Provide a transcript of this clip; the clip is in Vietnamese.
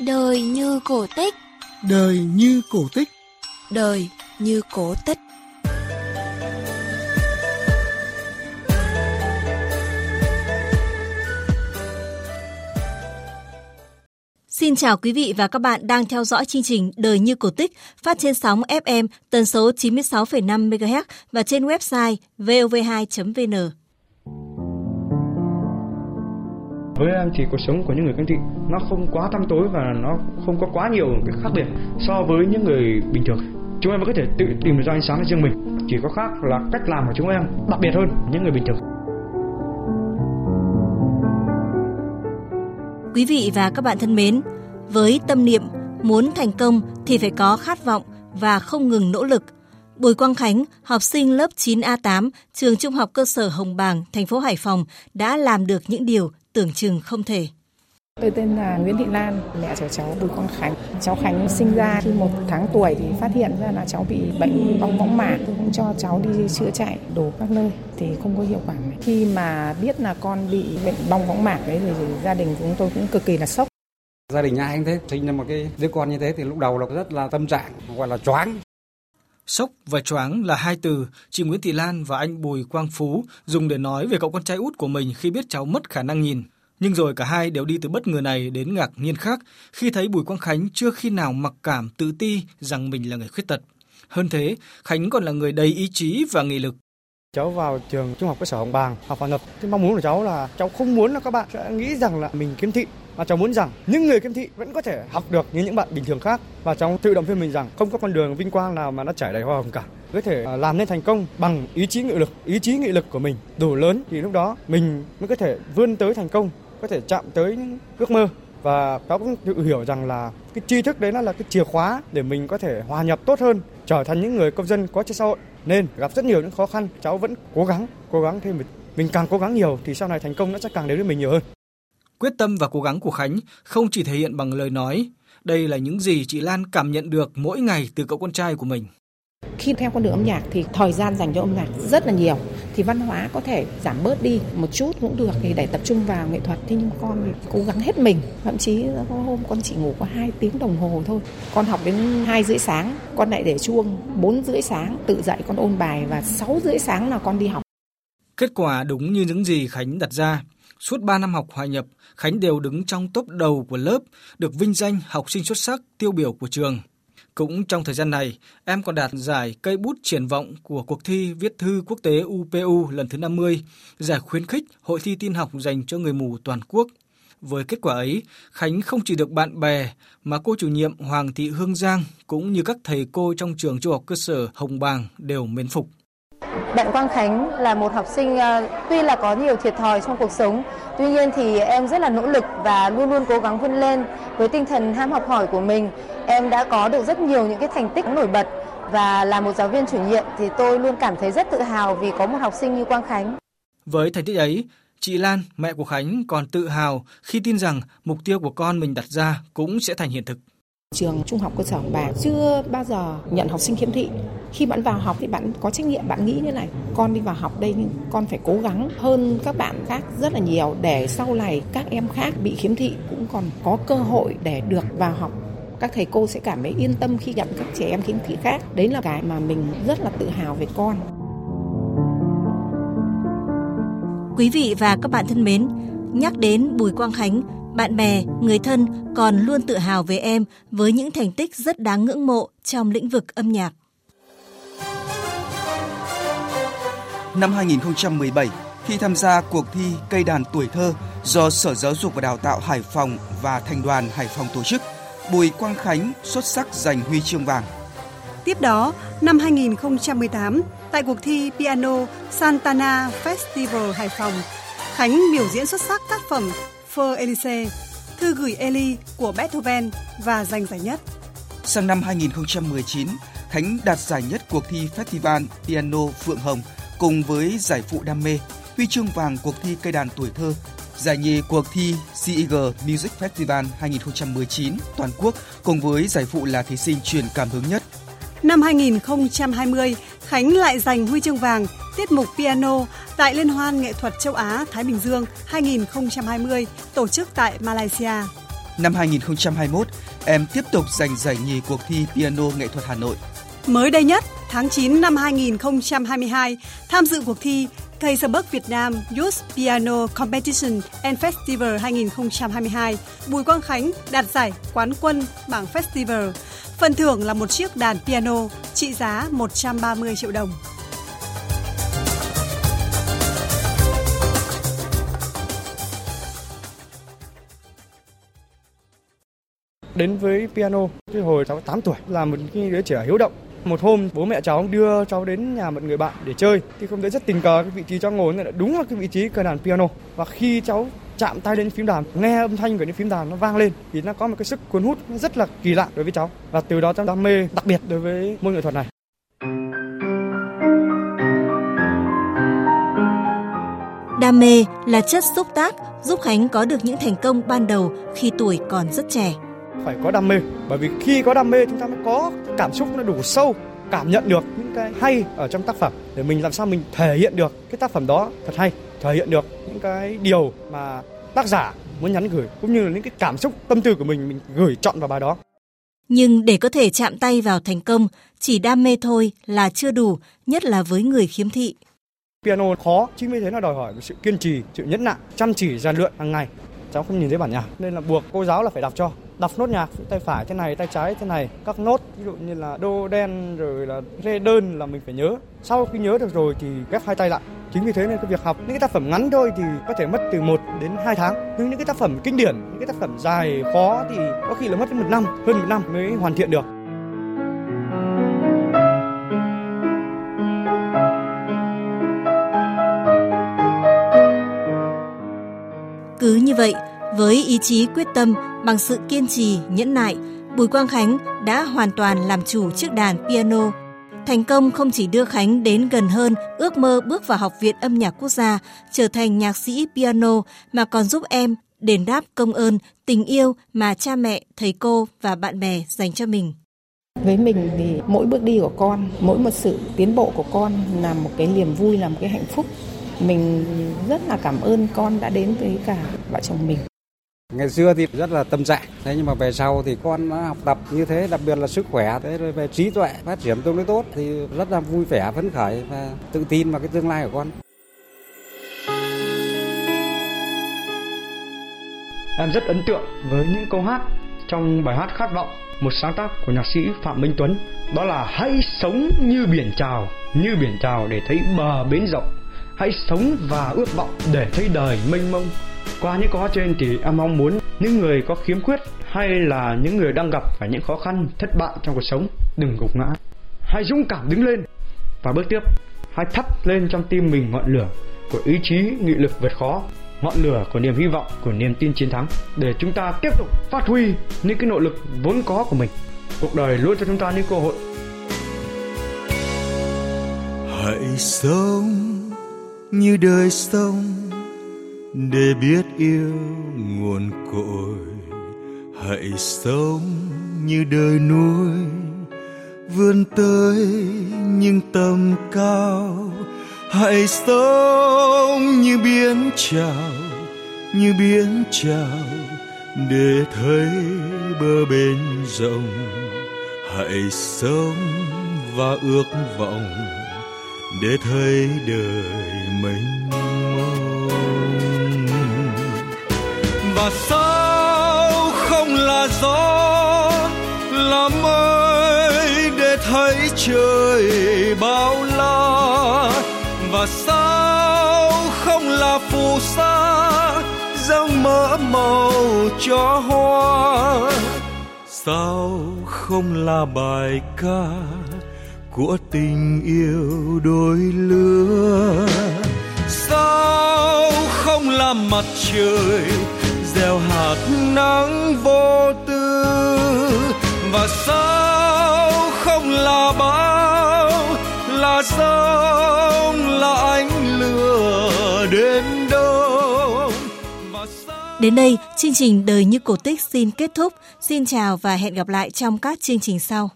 Đời như cổ tích. Đời như cổ tích. Đời như cổ tích. Xin chào quý vị và các bạn đang theo dõi chương trình Đời như cổ tích phát trên sóng FM tần số 96,5 MHz và trên website vov2.vn. Với em thì cuộc sống của những người khiếm thị nó không quá tăm tối và nó không có quá nhiều cái khác biệt so với những người bình thường. Chúng em vẫn có thể tự tìm được ra ánh sáng cho riêng mình. Chỉ có khác là cách làm của chúng em đặc biệt hơn những người bình thường. Quý vị và các bạn thân mến, với tâm niệm muốn thành công thì phải có khát vọng và không ngừng nỗ lực. Bùi Quang Khánh, học sinh lớp 9A8, trường Trung học cơ sở Hồng Bàng, thành phố Hải Phòng đã làm được những điều tưởng chừng không thể. Tôi tên là Nguyễn Thị Lan, mẹ của cháu Bùi Quang Khánh. Cháu Khánh sinh ra khi một tháng tuổi thì phát hiện ra là cháu bị bệnh bong võng mạc. Tôi cũng cho cháu đi chữa chạy đổ các nơi thì không có hiệu quả. Khi mà biết là con bị bệnh bong võng mạc đấy thì gia đình chúng tôi cũng cực kỳ là sốc. Gia đình ai cũng thế, sinh ra một cái đứa con như thế thì lúc đầu là rất là tâm trạng, gọi là choáng. Sốc và choáng là hai từ chị Nguyễn Thị Lan và anh Bùi Quang Phú dùng để nói về cậu con trai út của mình khi biết cháu mất khả năng nhìn. Nhưng rồi cả hai đều đi từ bất ngờ này đến ngạc nhiên khác khi thấy Bùi Quang Khánh chưa khi nào mặc cảm tự ti rằng mình là người khuyết tật. Hơn thế, Khánh còn là người đầy ý chí và nghị lực. Cháu vào trường trung học cơ sở Hồng Bàng học hòa nhập. Cái mong muốn của cháu là cháu không muốn là các bạn sẽ nghĩ rằng là mình kiếm thị và cháu muốn rằng những người khiếm thị vẫn có thể học được như những bạn bình thường khác. Và cháu tự động viên mình rằng không có con đường vinh quang nào mà nó trải đầy hoa hồng cả. Có thể à, làm nên thành công bằng ý chí nghị lực. Ý chí nghị lực của mình đủ lớn thì lúc đó mình mới có thể vươn tới thành công, có thể chạm tới những ước mơ. Và cháu cũng tự hiểu rằng là cái tri thức đấy nó là cái chìa khóa để mình có thể hòa nhập tốt hơn, trở thành những người công dân có trách xã hội. Nên gặp rất nhiều những khó khăn, cháu vẫn cố gắng cố gắng thêm. Mình mình càng cố gắng nhiều thì sau này thành công nó sẽ càng đến với mình nhiều hơn. Quyết tâm và cố gắng của Khánh không chỉ thể hiện bằng lời nói, đây là những gì chị Lan cảm nhận được mỗi ngày từ cậu con trai của mình. Khi theo con đường âm nhạc thì thời gian dành cho âm nhạc rất là nhiều thì văn hóa có thể giảm bớt đi một chút cũng được thì để tập trung vào nghệ thuật thế nhưng con thì cố gắng hết mình thậm chí có hôm con chỉ ngủ có 2 tiếng đồng hồ thôi con học đến hai rưỡi sáng con lại để chuông 4 rưỡi sáng tự dậy con ôn bài và 6 rưỡi sáng là con đi học Kết quả đúng như những gì Khánh đặt ra. Suốt 3 năm học hòa nhập, Khánh đều đứng trong top đầu của lớp, được vinh danh học sinh xuất sắc tiêu biểu của trường. Cũng trong thời gian này, em còn đạt giải cây bút triển vọng của cuộc thi viết thư quốc tế UPU lần thứ 50, giải khuyến khích hội thi tin học dành cho người mù toàn quốc. Với kết quả ấy, Khánh không chỉ được bạn bè mà cô chủ nhiệm Hoàng Thị Hương Giang cũng như các thầy cô trong trường trung học cơ sở Hồng Bàng đều mến phục. Bạn Quang Khánh là một học sinh uh, tuy là có nhiều thiệt thòi trong cuộc sống, tuy nhiên thì em rất là nỗ lực và luôn luôn cố gắng vươn lên với tinh thần ham học hỏi của mình. Em đã có được rất nhiều những cái thành tích nổi bật và là một giáo viên chủ nhiệm thì tôi luôn cảm thấy rất tự hào vì có một học sinh như Quang Khánh. Với thành tích ấy, chị Lan, mẹ của Khánh còn tự hào khi tin rằng mục tiêu của con mình đặt ra cũng sẽ thành hiện thực. Trường Trung học cơ sở Hồng Bàng chưa bao giờ nhận học sinh khiếm thị. Khi bạn vào học thì bạn có trách nhiệm, bạn nghĩ như này, con đi vào học đây nhưng con phải cố gắng hơn các bạn khác rất là nhiều để sau này các em khác bị khiếm thị cũng còn có cơ hội để được vào học các thầy cô sẽ cảm thấy yên tâm khi nhận các trẻ em khiếm thị khác. Đấy là cái mà mình rất là tự hào về con. Quý vị và các bạn thân mến, nhắc đến Bùi Quang Khánh, bạn bè, người thân còn luôn tự hào về em với những thành tích rất đáng ngưỡng mộ trong lĩnh vực âm nhạc. Năm 2017, khi tham gia cuộc thi cây đàn tuổi thơ do Sở Giáo dục và Đào tạo Hải Phòng và Thành đoàn Hải Phòng tổ chức, Bùi Quang Khánh xuất sắc giành huy chương vàng. Tiếp đó, năm 2018, tại cuộc thi piano Santana Festival Hải Phòng, Khánh biểu diễn xuất sắc tác phẩm Feur Elise, thư gửi Eli của Beethoven và giành giải nhất. Sang năm 2019, Khánh đạt giải nhất cuộc thi Festival Piano Phượng Hồng cùng với giải phụ đam mê, huy chương vàng cuộc thi cây đàn tuổi thơ, giải nhì cuộc thi CEG Music Festival 2019 toàn quốc cùng với giải phụ là thí sinh truyền cảm hứng nhất. Năm 2020, Khánh lại giành huy chương vàng tiết mục piano tại Liên hoan nghệ thuật châu Á Thái Bình Dương 2020 tổ chức tại Malaysia. Năm 2021, em tiếp tục giành giải nhì cuộc thi piano nghệ thuật Hà Nội. Mới đây nhất, tháng 9 năm 2022, tham dự cuộc thi Kaiserberg Việt Nam Youth Piano Competition and Festival 2022, Bùi Quang Khánh đạt giải quán quân bảng festival. Phần thưởng là một chiếc đàn piano trị giá 130 triệu đồng. Đến với piano, cái hồi cháu 8 tuổi là một cái đứa trẻ hiếu động. Một hôm bố mẹ cháu đưa cháu đến nhà một người bạn để chơi thì không thấy rất tình cờ cái vị trí cháu ngồi là đúng là cái vị trí cờ đàn piano. Và khi cháu chạm tay lên phím đàn, nghe âm thanh của những phím đàn nó vang lên thì nó có một cái sức cuốn hút rất là kỳ lạ đối với cháu và từ đó cháu đam mê đặc biệt đối với môn nghệ thuật này. Đam mê là chất xúc tác giúp Khánh có được những thành công ban đầu khi tuổi còn rất trẻ. Phải có đam mê, bởi vì khi có đam mê chúng ta mới có cảm xúc nó đủ sâu, cảm nhận được những cái hay ở trong tác phẩm để mình làm sao mình thể hiện được cái tác phẩm đó thật hay, thể hiện được những cái điều mà tác giả muốn nhắn gửi cũng như là những cái cảm xúc tâm tư của mình mình gửi chọn vào bài đó. Nhưng để có thể chạm tay vào thành công, chỉ đam mê thôi là chưa đủ, nhất là với người khiếm thị. Piano khó, chính vì thế nó đòi hỏi sự kiên trì, sự nhẫn nại, chăm chỉ rèn luyện hàng ngày. Cháu không nhìn thấy bản nhạc nên là buộc cô giáo là phải đọc cho. Đọc nốt nhạc tay phải thế này, tay trái thế này, các nốt ví dụ như là đô đen rồi là rê đơn là mình phải nhớ. Sau khi nhớ được rồi thì ghép hai tay lại. Chính vì thế nên cái việc học những cái tác phẩm ngắn thôi thì có thể mất từ 1 đến 2 tháng. Nhưng những cái tác phẩm kinh điển, những cái tác phẩm dài khó thì có khi là mất đến một năm, hơn một năm mới hoàn thiện được. Cứ như vậy, với ý chí quyết tâm bằng sự kiên trì, nhẫn nại, Bùi Quang Khánh đã hoàn toàn làm chủ chiếc đàn piano. Thành công không chỉ đưa Khánh đến gần hơn ước mơ bước vào Học viện Âm nhạc Quốc gia, trở thành nhạc sĩ piano mà còn giúp em đền đáp công ơn, tình yêu mà cha mẹ, thầy cô và bạn bè dành cho mình. Với mình thì mỗi bước đi của con, mỗi một sự tiến bộ của con là một cái niềm vui, là một cái hạnh phúc. Mình rất là cảm ơn con đã đến với cả vợ chồng mình. Ngày xưa thì rất là tâm trạng, thế nhưng mà về sau thì con nó học tập như thế, đặc biệt là sức khỏe, thế rồi về trí tuệ phát triển tương đối tốt thì rất là vui vẻ, phấn khởi và tự tin vào cái tương lai của con. Em rất ấn tượng với những câu hát trong bài hát Khát vọng, một sáng tác của nhạc sĩ Phạm Minh Tuấn. Đó là hãy sống như biển trào, như biển trào để thấy bờ bến rộng. Hãy sống và ước vọng để thấy đời mênh mông. Qua những câu hát trên thì em mong muốn những người có khiếm khuyết hay là những người đang gặp phải những khó khăn, thất bại trong cuộc sống đừng gục ngã. Hãy dũng cảm đứng lên và bước tiếp. Hãy thắp lên trong tim mình ngọn lửa của ý chí nghị lực vượt khó ngọn lửa của niềm hy vọng của niềm tin chiến thắng để chúng ta tiếp tục phát huy những cái nội lực vốn có của mình cuộc đời luôn cho chúng ta những cơ hội hãy sống như đời sống để biết yêu nguồn cội, hãy sống như đời núi, vươn tới những tầm cao. Hãy sống như biến trào như biến trào để thấy bờ bên rộng. Hãy sống và ước vọng, để thấy đời mình và sao không là gió? Là mây để thấy trời bao la. Và sao không là phù sa? Dâng mỡ màu cho hoa. Sao không là bài ca của tình yêu đôi lứa? Sao không là mặt trời gieo hạt nắng vô tư và sao không là bão là sông là ánh lửa đến đâu sao... Đến đây, chương trình Đời như cổ tích xin kết thúc. Xin chào và hẹn gặp lại trong các chương trình sau.